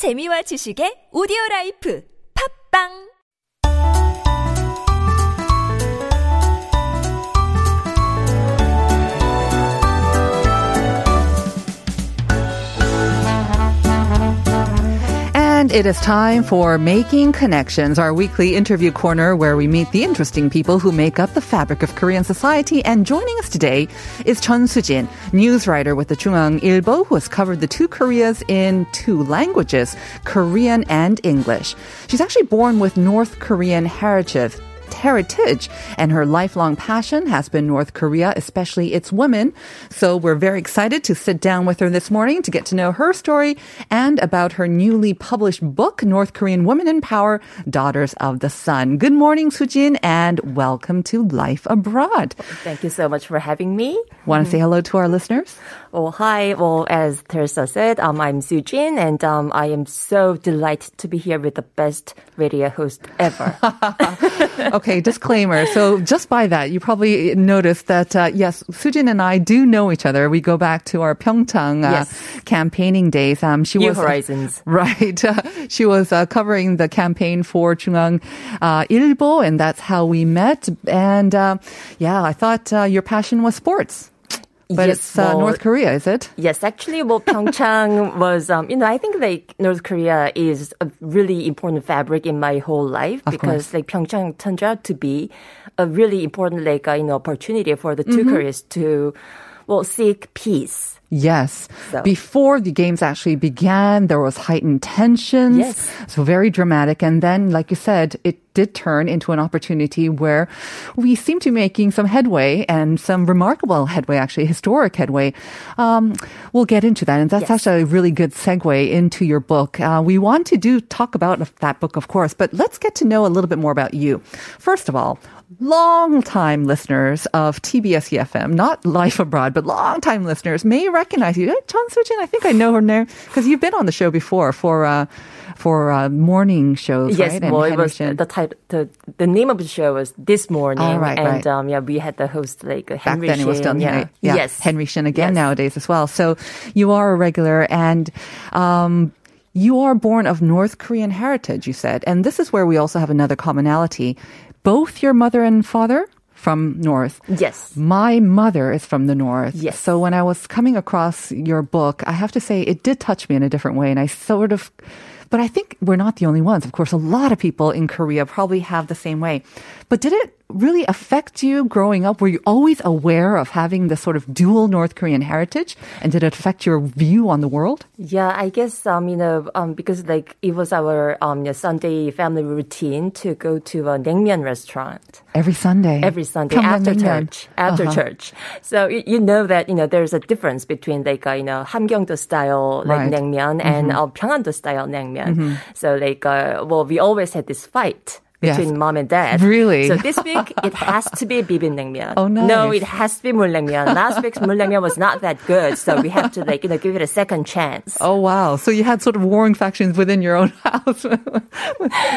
재미와 지식의 오디오 라이프. 팝빵 And it is time for Making Connections, our weekly interview corner where we meet the interesting people who make up the fabric of Korean society. And joining us today is Chun Sujin, news writer with the Chungang Ilbo, who has covered the two Koreas in two languages, Korean and English. She's actually born with North Korean heritage heritage. And her lifelong passion has been North Korea, especially its women. So we're very excited to sit down with her this morning to get to know her story and about her newly published book, North Korean Women in Power, Daughters of the Sun. Good morning, Sujin, and welcome to Life Abroad. Thank you so much for having me. Want to say hello to our listeners? Well, hi. Well, as Teresa said, um, I'm Sujin, and um, I am so delighted to be here with the best radio host ever. okay, disclaimer. So just by that, you probably noticed that, uh, yes, Sujin and I do know each other. We go back to our Pyeongchang uh, Yes. campaigning days. Um, she New was horizons. Right. Uh, she was uh, covering the campaign for Chungang uh, Ilbo, and that's how we met. And uh, yeah, I thought uh, your passion was sports. But Yes, it's uh, well, North Korea, is it? Yes, actually, well, Pyeongchang was, um, you know, I think like North Korea is a really important fabric in my whole life Of because course. like Pyeongchang turned out to be a really important like uh, you know opportunity for the 2 Koreas to well seek peace. Yes. So- Before the games actually began, there was heightened tensions. Yes. So very dramatic. And then, like you said, it did turn into an opportunity where we seem to be making some headway and some remarkable headway, actually, historic headway. Um, we'll get into that. And that's Yes. actually a really good segue into your book. Uh, we want to do talk about that book, of course, but let's get to know a little bit more about you. First of all, long-time listeners of TBS EFM, not Life Abroad, but long-time listeners may recognize you. Hey, Chun Sujin, I think I know her name because you've been on the show before for uh, for uh, morning shows, Yes, right? And well, it was Shin. the type. The, the name of the show was This Morning, Oh, right, and right. um, yeah, we had the host like uh, Back Henry then it was Shin, Henry, yeah, yes, Henry Shin again Yes. nowadays as well. So you are a regular and um, you are born of North Korean heritage, you said. And this is where we also have another commonality. Both your mother and father from North. Yes. My mother is from the north. Yes. So when I was coming across your book, I have to say it did touch me in a different way. And I sort of, but I think we're not the only ones. Of course, a lot of people in Korea probably have the same way. But did it really affect you growing up? Were you always aware of having this sort of dual North Korean heritage? And did it affect your view on the world? Yeah, I guess, um, you know, um, because like it was our um, you know, Sunday family routine to go to a naengmyeon restaurant. Every Sunday? Every Sunday Come after church. After uh-huh. church. So you, you, know that, you know, there's a difference between like, uh, you know, Hamgyongdo style like right. naengmyeon mm-hmm. and uh, Pyeongando style naengmyeon. Mm-hmm. So like, uh, well, we always had this fight Yes. Between mom and dad. Really? So this week it has to be bibimbap. Oh, nice. No, it has to be mulnaengmyeon. Last week's mulnaengmyeon was not that good, so we have to like you know give it a second chance. Oh wow! So you had sort of warring factions within your own house.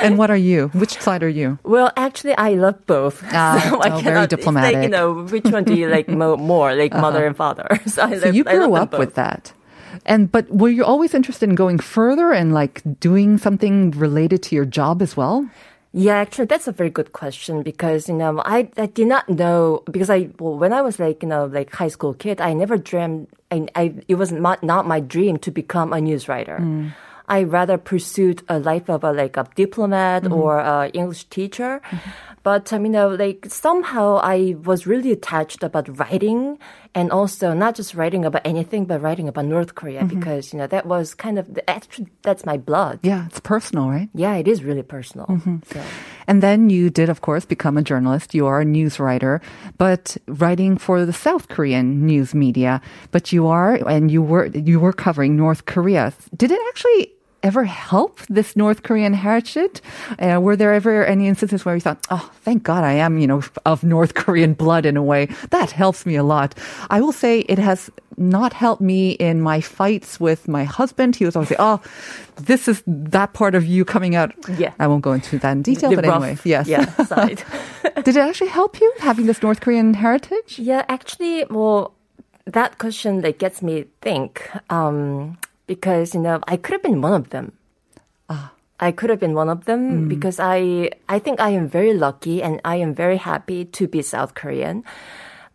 and what are you? Which side are you? Well, actually, I love both. Ah, so I oh, very cannot, it's diplomatic. Like, you know, which one do you like mo- more, like mother and father? So, I So love, you grew up both. with that. And but were you always interested in going further and like doing something related to your job as well? Yeah, actually, that's a very good question because you know I I did not know because I well, when I was like you know like high school kid, I never dreamed I, I it was not not my dream to become a news writer. Mm. I rather pursued a life of a like a diplomat mm-hmm. or a English teacher. Mm-hmm. But you uh, know, like somehow I was really attached about writing, and also not just writing about anything, but writing about North Korea mm-hmm. because you know that was kind of actually that's my blood. Yeah, it's personal, right? Yeah, it is really personal. Mm-hmm. So. And then you did, of course, become a journalist. You are a news writer, but writing for the South Korean news media. But you are, and you were, you were covering North Korea. Did it actually ever help this North Korean heritage? Uh, were there ever any instances where you thought, oh, thank God I am, you know, of North Korean blood in a way? That helps me a lot. I will say it has not helped me in my fights with my husband. He was always say, oh, this is that part of you coming out. Yeah. I won't go into that in detail, The but rough, anyway, yes. Yeah, side. Did it actually help you having this North Korean heritage? yeah, actually, well, that question that gets me think, um, because, you know, I could have been one of them. Ah. I could have been one of them because I I think I am very lucky and I am very happy to be South Korean.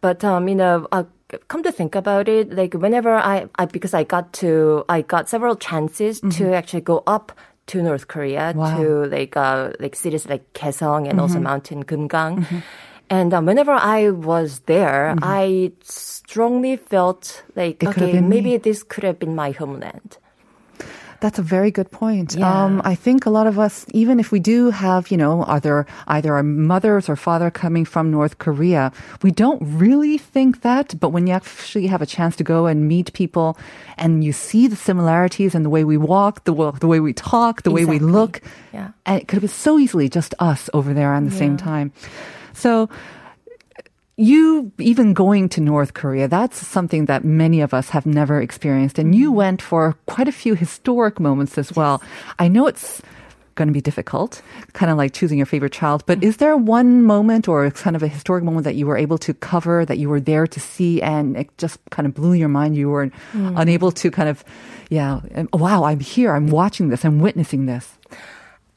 But um, you know, uh, come to think about it, like whenever I, I because I got to I got several chances to actually go up to North Korea Wow. to like uh, like cities like Kaesong and also Mountain Kumgang. And um, whenever I was there, I strongly felt like, It okay, been me. maybe this could have been my homeland. That's a very good point. Yeah. Um, I think a lot of us, even if we do have, you know, either either our mothers or father coming from North Korea, we don't really think that. But when you actually have a chance to go and meet people, and you see the similarities in the way we walk, the the way we talk, the way we look, Yeah. and it could have been so easily just us over there at the same time. So you even going to North Korea, that's something that many of us have never experienced. And you mm-hmm. went for quite a few historic moments as well. I know it's going to be difficult, kind of like choosing your favorite child, but mm-hmm. is there one moment or kind of a historic moment that you were able to cover, that you were there to see, and it just kind of blew your mind? You were mm. unable to kind of, yeah, wow, I'm here, I'm watching this, I'm witnessing this.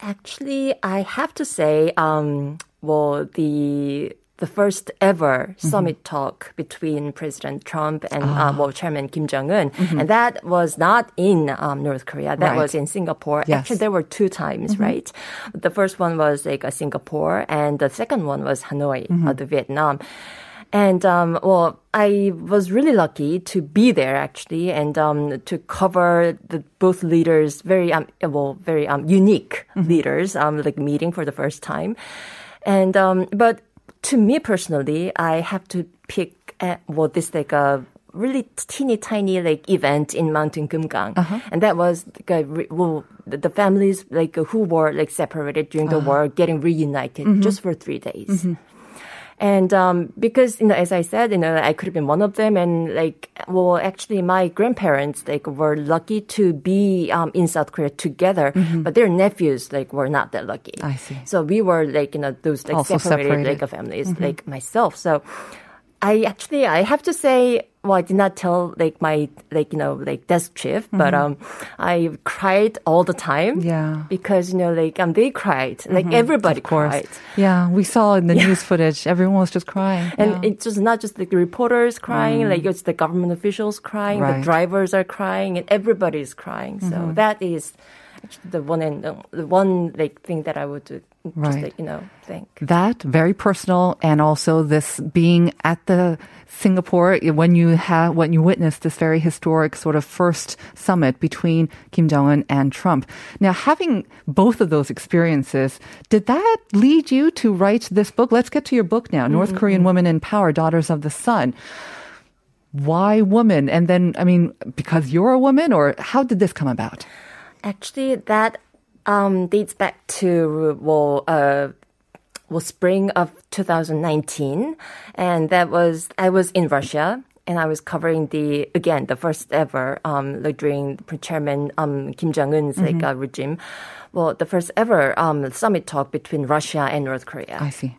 Actually, I have to say, um, well, the the first ever Mm-hmm. summit talk between President Trump and Ah. uh, well, Chairman Kim Jong Un, and that was not in um, North Korea. That Mm-hmm. Right. was in Singapore. Yes. Mm-hmm. Actually, there were two times, right? The first one was like a Singapore, and the second one was Hanoi, Mm-hmm. uh, the Vietnam. And um, well, I was really lucky to be there actually, and um, to cover the both leaders very um, well very um, unique leaders um, like meeting for the first time, and um, but to me personally, I have to pick uh, well this like a really teeny tiny like event in Mountain Kumgang, and that was like re- well the, the families like who were like separated during the war getting reunited just for three days. And um, because you know, as I said, you know, I could have been one of them, and like, well, actually, my grandparents like were lucky to be um, in South Korea together, but their nephews like were not that lucky. I see. So we were like you know those like separated, separated. like families, like myself. So I actually I have to say, well, I did not tell like my like you know like desk chief, but um, I cried all the time. Yeah. because you know like um they cried, like everybody Of course. cried. Yeah, we saw in the news footage, everyone was just crying. And Yeah. it's just not just the reporters crying, like it's the government officials crying, Right. the drivers are crying, and everybody's crying. So that is the one and the one like thing that I would do, just Right. like you know think. that very personal and also this being at the Singapore when you have when you witness this very historic sort of first summit between Kim Jong Un and Trump. Now, having both of those experiences, did that lead you to write this book? Let's get to your book now, mm-hmm, North Korean mm-hmm. Women in Power: Daughters of the Sun. Why woman? And then, I mean, because you're a woman, or how did this come about? Actually, that um, dates back to well, uh, well, spring of 2019, and that was I was in Russia. And I was covering the again the first ever um, like during Chairman um, Kim Jong Un's like uh, regime, well the first ever um, summit talk between Russia and North Korea. I see.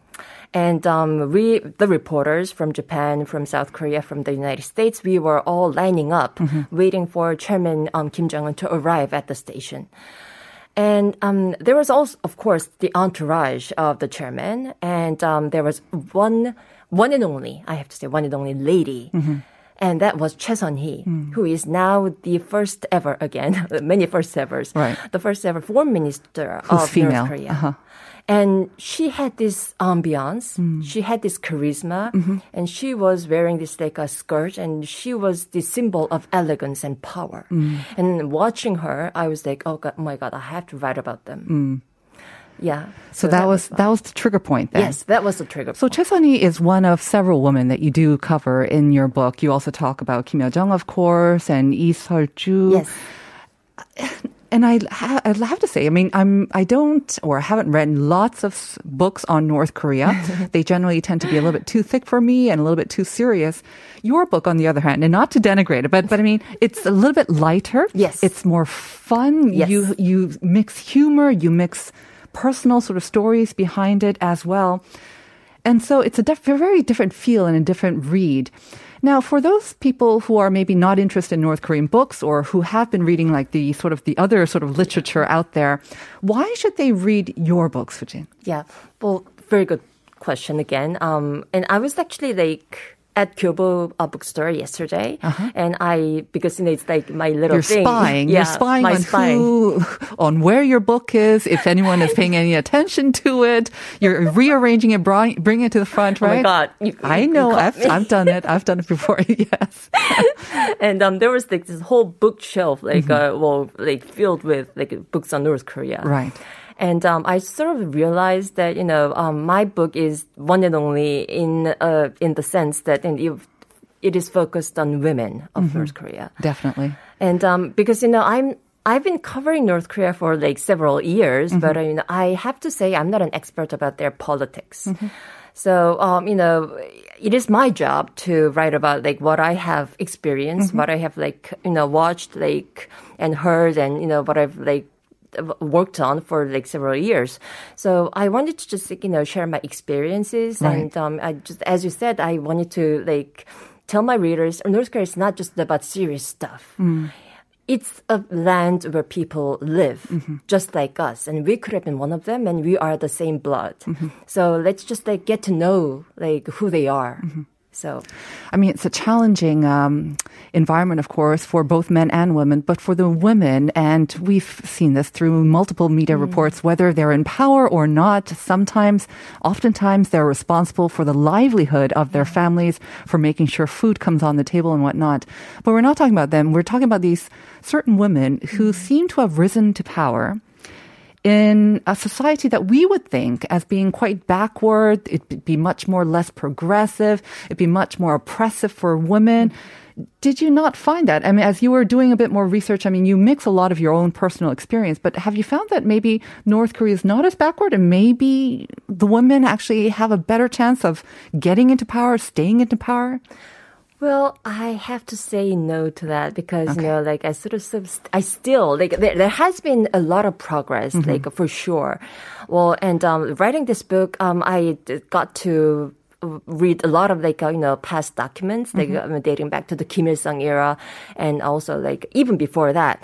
And um, we, the reporters from Japan, from South Korea, from the United States, we were all lining up, waiting for Chairman um, Kim Jong Un to arrive at the station. And um, there was also, of course, the entourage of the chairman, and um, there was one, one and only, I have to say, one and only lady. And that was Choi Sun-hee, who is now the first ever, again, many first evers, Right. the first ever foreign minister Who's of female. North Korea. Uh-huh. And she had this ambiance, mm. she had this charisma, mm-hmm. and she was wearing this like a skirt, and she was the symbol of elegance and power. Mm. And watching her, I was like, oh, God, oh my God, I have to write about them. Mm. Yeah. So, that, was fun. that was the trigger point. Then. yes, that was the trigger. Point. So Choi Sun-hee is one of several women that you do cover in your book. You also talk about Kim Yo-jong, of course, and Lee Seol-ju. yes. Uh, And I, ha- I have to say, I mean, I'm, I don't, or I haven't read lots of books on North Korea. they generally tend to be a little bit too thick for me and a little bit too serious. Your book, on the other hand, and not to denigrate it, but, but I mean, it's a little bit lighter. Yes. It's more fun. Yes. You, you mix humor, you mix personal sort of stories behind it as well. And so it's a diff- very different feel and a different read. Now, for those people who are maybe not interested in North Korean books or who have been reading like the sort of the other sort of literature out there, why should they read your books, Sujin? Yeah. Well, very good question again. Um, and I was actually like at Kyobo uh, bookstore yesterday, and I because you know it's like my little Uh-huh. You're thing. spying. Yeah, You're spying on spying. who, on where your book is, if anyone is paying any attention to it. You're rearranging it, bring, bring it to the front, right? Oh my God! You- I you know. I've. I've done it. I've done it before. yes. and um, there was like this whole bookshelf, like Mm-hmm. uh, well, like filled with like books on North Korea. Right. And um, I sort of realized that you know um, my book is one and only in uh, in the sense that and it, it is focused on women of Mm-hmm. North Korea. Definitely. And um, because you know, I'm I've been covering North Korea for like several years, but I mean, I have to say I'm not an expert about their politics. So um, you know, it is my job to write about like what I have experienced, what I have like you know watched, like and heard, and you know what I've like worked on for like several years. So I wanted to just like, you know share my experiences Right. and um, I just as you said, I wanted to like tell my readers North Korea is not just about serious stuff. Mm. It's a land where people live, mm-hmm. just like us, and we could have been one of them, and we are the same blood. Mm-hmm. So let's just like get to know like who they are. Mm-hmm. So I mean, it's a challenging um, environment, of course, for both men and women, but for the women, and we've seen this through multiple media mm. reports, whether they're in power or not, sometimes, oftentimes, they're responsible for the livelihood of their mm. families, for making sure food comes on the table and whatnot. But we're not talking about them. We're talking about these certain women who mm. seem to have risen to power in a society that we would think as being quite backward, it'd be much more less progressive, it'd be much more oppressive for women. Did you not find that? I mean, as you were doing a bit more research, I mean, you mix a lot of your own personal experience, but have you found that maybe North Korea is not as backward and maybe the women actually have a better chance of getting into power, staying into power? Well, I have to say no to that because you know, like I sort of, I still like there, there has been a lot of progress, like for sure. Well, and um, writing this book, um, I got to read a lot of like uh, you know past documents, like um, dating back to the Kim Il Sung era, and also like even before that.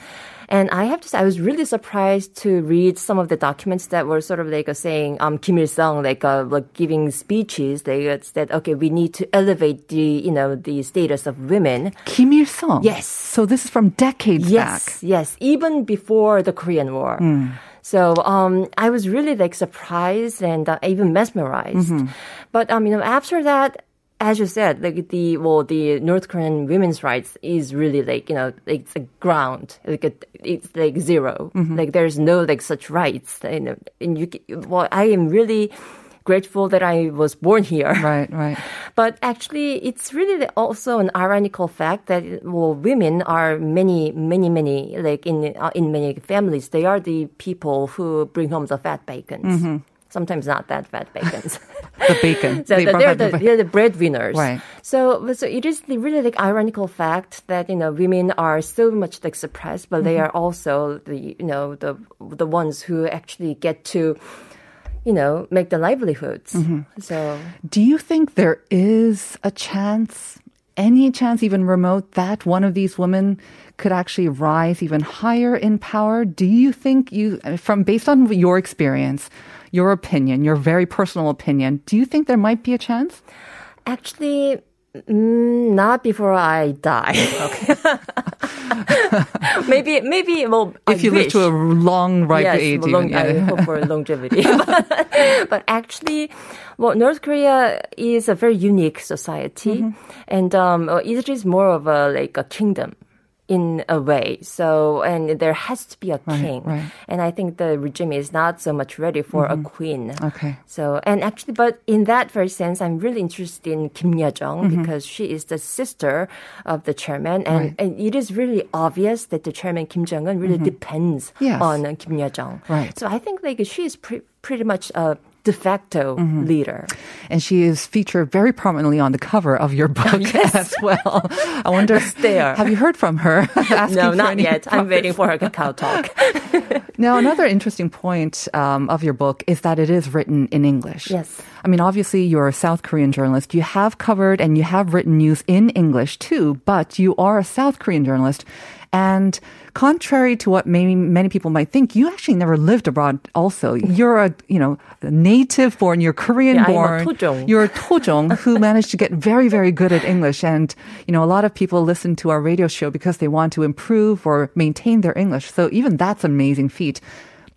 And I have to say, I was really surprised to read some of the documents that were sort of like saying, um, Kim Il Sung, like, uh, like giving speeches. They said, okay, we need to elevate the, you know, the status of women. Kim Il Sung. Yes. So this is from decades Yes, back. yes, even before the Korean War. So um, I was really like surprised and uh, even mesmerized. But um, you know, after that, as you said, like the well, the North Korean women's rights is really like you know, it's a ground, like a, it's like 0 Like there's no like such rights. Know, and you, well, I am really grateful that I was born here. Right, right. But actually, it's really also an ironical fact that well, women are many, many, many like in uh, in many families, they are the people who bring home the fat bacons. Sometimes not that fat bacons. The bacon. So They the- they're, the, the- they're the breadwinners. Right. So, so it is the really like ironical fact that you know women are so much like suppressed, but Mm-hmm. they are also the you know the the ones who actually get to you know make the livelihoods. Mm-hmm. So Do you think there is a chance, any chance, even remote, that one of these women could actually rise even higher in power? Do you think you, from based on your experience, your opinion, your very personal opinion, do you think there might be a chance? Actually, mm, not before I die. Okay. maybe, maybe. Well, If I you live to a long, ripe yes, age, long, even, I yeah. hope for longevity. but, but actually, well, North Korea is a very unique society, Mm-hmm. and um, it is more of a like a kingdom. In a way, so and there has to be a king, right. and I think the regime is not so much ready for a queen. Mm-hmm. Okay. So, and actually, but in that very sense, I'm really interested in Kim Yo Jong Mm-hmm. because she is the sister of the chairman, and, and it is really obvious that the chairman Kim Jong Un really depends Mm-hmm. Yes. on Kim Yo Jong. Right. So I think like she is pre- pretty much uh, de facto leader. And she is featured very prominently on the cover of your book as well. I wonder, there. have you heard from her? No, not yet. I'm waiting for her KakaoTalk. Now, another interesting point um, of your book is that it is written in English. Yes. I mean, obviously, you're a South Korean journalist. You have covered and you have written news in English too, but you are a South Korean journalist. And contrary to what maybe many people might think, you actually never lived abroad also. You're a, you know, native born, you're Korean Yeah, I'm a born. Tojong. You're a Tojong who managed to get very, very good at English. And, you know, a lot of people listen to our radio show because they want to improve or maintain their English. So even that's an amazing feat.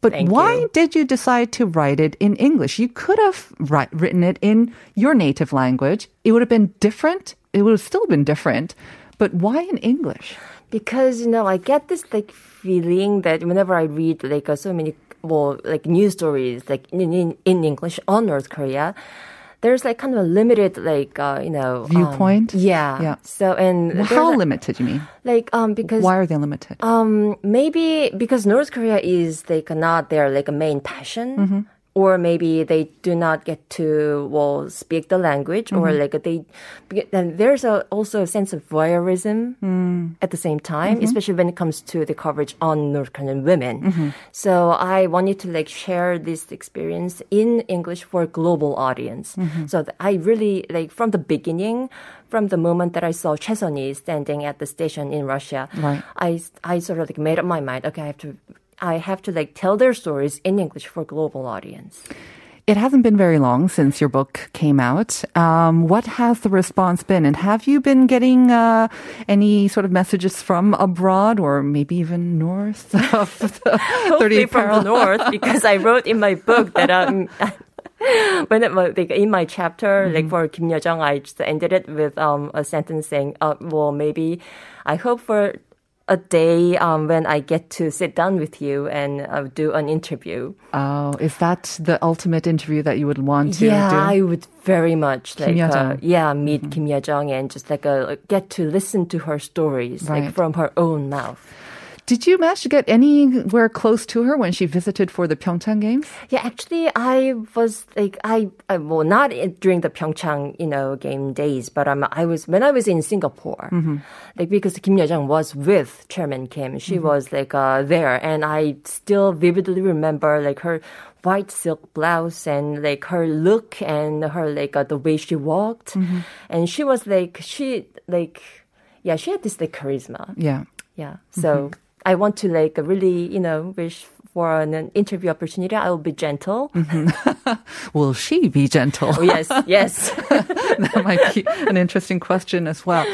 But Thank why you. did you decide to write it in English? You could have write, written it in your native language. It would have been different. It would have still been different. But why in English? because you know I get this like feeling that whenever I read like uh, so many well like news stories like in in, in English on North Korea, there's like kind of a limited like uh, you know um, Viewpoint? yeah. Yeah. So and Well, how limited, you mean? like um because Why are they limited? um maybe because North Korea is like not their like a main passion. Mm-hmm. Or maybe they do not get to well speak the language, or Mm-hmm. like they. And there's a, also a sense of voyeurism Mm. at the same time, Mm-hmm. especially when it comes to the coverage on North Korean women. Mm-hmm. So I wanted to like share this experience in English for a global audience. Mm-hmm. So I really like from the beginning, from the moment that I saw Choi Sun-hee standing at the station in Russia, Right. I I sort of like made up my mind. Okay, I have to. I have to like tell their stories in English for global audience. It hasn't been very long since your book came out. Um, what has the response been? And have you been getting uh, any sort of messages from abroad or maybe even north of the 30 Hopefully from the parallel? north, because I wrote in my book that um, when it, like in my chapter, like for Kim Yo Jong, I just ended it with um, a sentence saying, uh, "Well, maybe I hope for." A day um, when I get to sit down with you and uh, do an interview. Oh, is that the ultimate interview that you would want to yeah, do? I would very much like uh, yeah meet Kim Yo Jong and just like uh, get to listen to her stories Right. like from her own mouth. Did you manage to get anywhere close to her when she visited for the Pyeongchang Games? Yeah, actually, I was like, I, I well, not during the Pyeongchang, you know, game days, but um, I was when I was in Singapore, like because Kim Yo Jong was with Chairman Kim, she was like uh, there, and I still vividly remember like her white silk blouse and like her look and her like uh, the way she walked, and she was like she like yeah, she had this like charisma. Yeah. Yeah. So I want to like really, you know, wish for an, interview opportunity. I will be gentle. Will she be gentle? Oh, yes, yes. that might be an interesting question as well.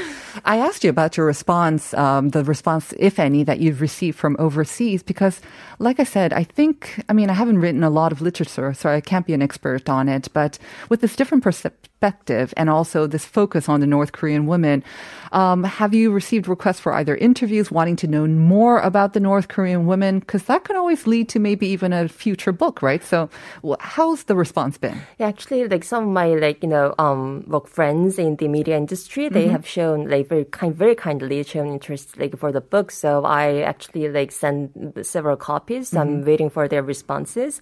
I asked you about your response, um, the response, if any, that you've received from overseas, because, like I said, I think, I mean, I haven't written a lot of literature, so I can't be an expert on it, but with this different perspective and also this focus on the North Korean women, um, have you received requests for either interviews, wanting to know more about the North Korean women? Because that can always lead to maybe even a future book, right? So, well, how's the response been? Yeah, actually, like some of my like you know um work friends in the media industry, they have shown like very kind, very kindly shown interest like for the book. So I actually like sent several copies. I'm waiting for their responses.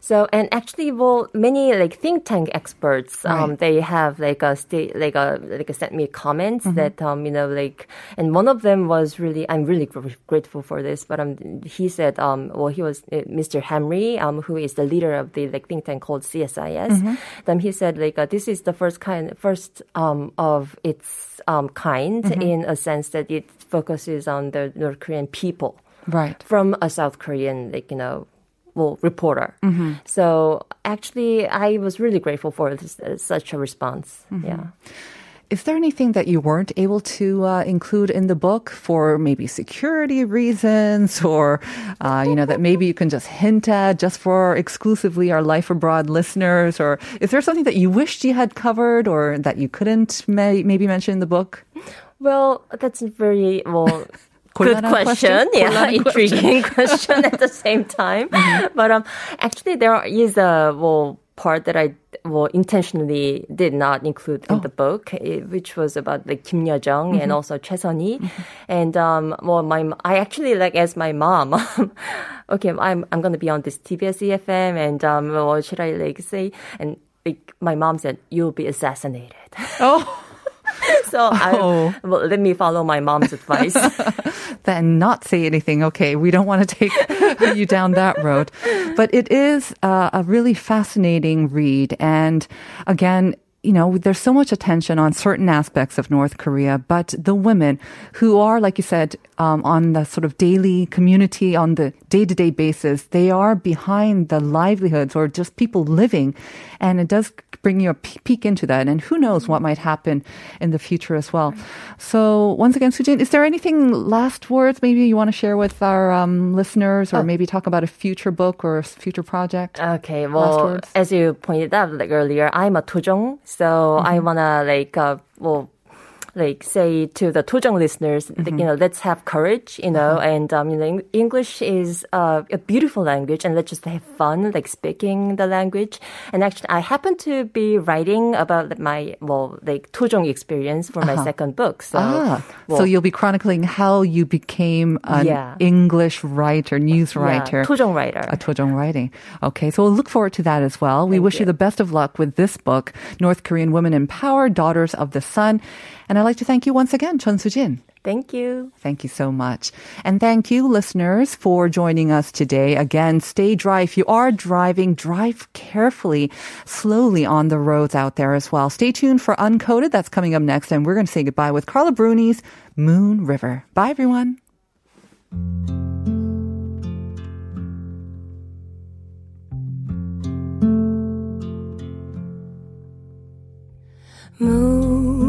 So and actually, well, many like think tank experts, um, they have like a state like a like a sent me comments that um you know like and one of them was really I'm really gr- grateful for this, but um he said um well he was uh, Mr. Hamre um who is the leader of the like think tank called CSIS. Then he said like uh, this is the first kind first um of its um kind in a sense that it focuses on the North Korean people Right. from a South Korean, like, you know, well, reporter. So actually, I was really grateful for this, uh, such a response. Yeah. Is there anything that you weren't able to uh, include in the book for maybe security reasons or, uh, you know, that maybe you can just hint at just for exclusively our Life Abroad listeners? Or is there something that you wished you had covered or that you couldn't may- maybe mention in the book? Well, that's very, well, Good question. question. Yeah, intriguing question. at the same time. Mm-hmm. But um, actually, there is a well part that I well intentionally did not include in oh. the book, eh, which was about like Kim Yo Jong mm-hmm. and also Choi Sun-hee, mm-hmm. and um, well, my I actually like as my mom. okay, I'm I'm gonna be on this TBS EFM, and um, what should I like say? And like my mom said, you'll be assassinated. Oh. so oh. I well, let me follow my mom's advice then not say anything. Okay, we don't want to take you down that road. But it is uh, a really fascinating read. And again, you know, there's so much attention on certain aspects of North Korea, but the women who are, like you said, um, on the sort of daily community, on the day to day basis, they are behind the livelihoods or just people living. And it does bring you a peek into that. And who knows what might happen in the future as well. So once again, Sujin, is there anything last words maybe you want to share with our um, listeners or maybe talk about a future book or a future project? Okay, well, as you pointed out like earlier, I'm a Tojong, so I wanna like uh, well. Like say to the Tojong listeners, like, you know, let's have courage, you know, and um, you know, English is uh, a beautiful language, and let's just have fun, like speaking the language. And actually, I happen to be writing about my well, like Tojong experience for my second book. So, Ah, so you'll be chronicling how you became an Yeah. English writer, news yeah, writer. Tojong writer. A Tojong writing. Okay, so we'll look forward to that as well. We wish you. you. the best of luck with this book, North Korean Women in Power, Daughters of the Sun. And I'd like to thank you once again, Chun Soo-jin. Thank you. Thank you so much. And thank you, listeners, for joining us today. Again, stay dry. If you are driving, drive carefully, slowly on the roads out there as well. Stay tuned for Uncoded. That's coming up next. And we're going to say goodbye with Carla Bruni's Moon River. Bye, everyone. Move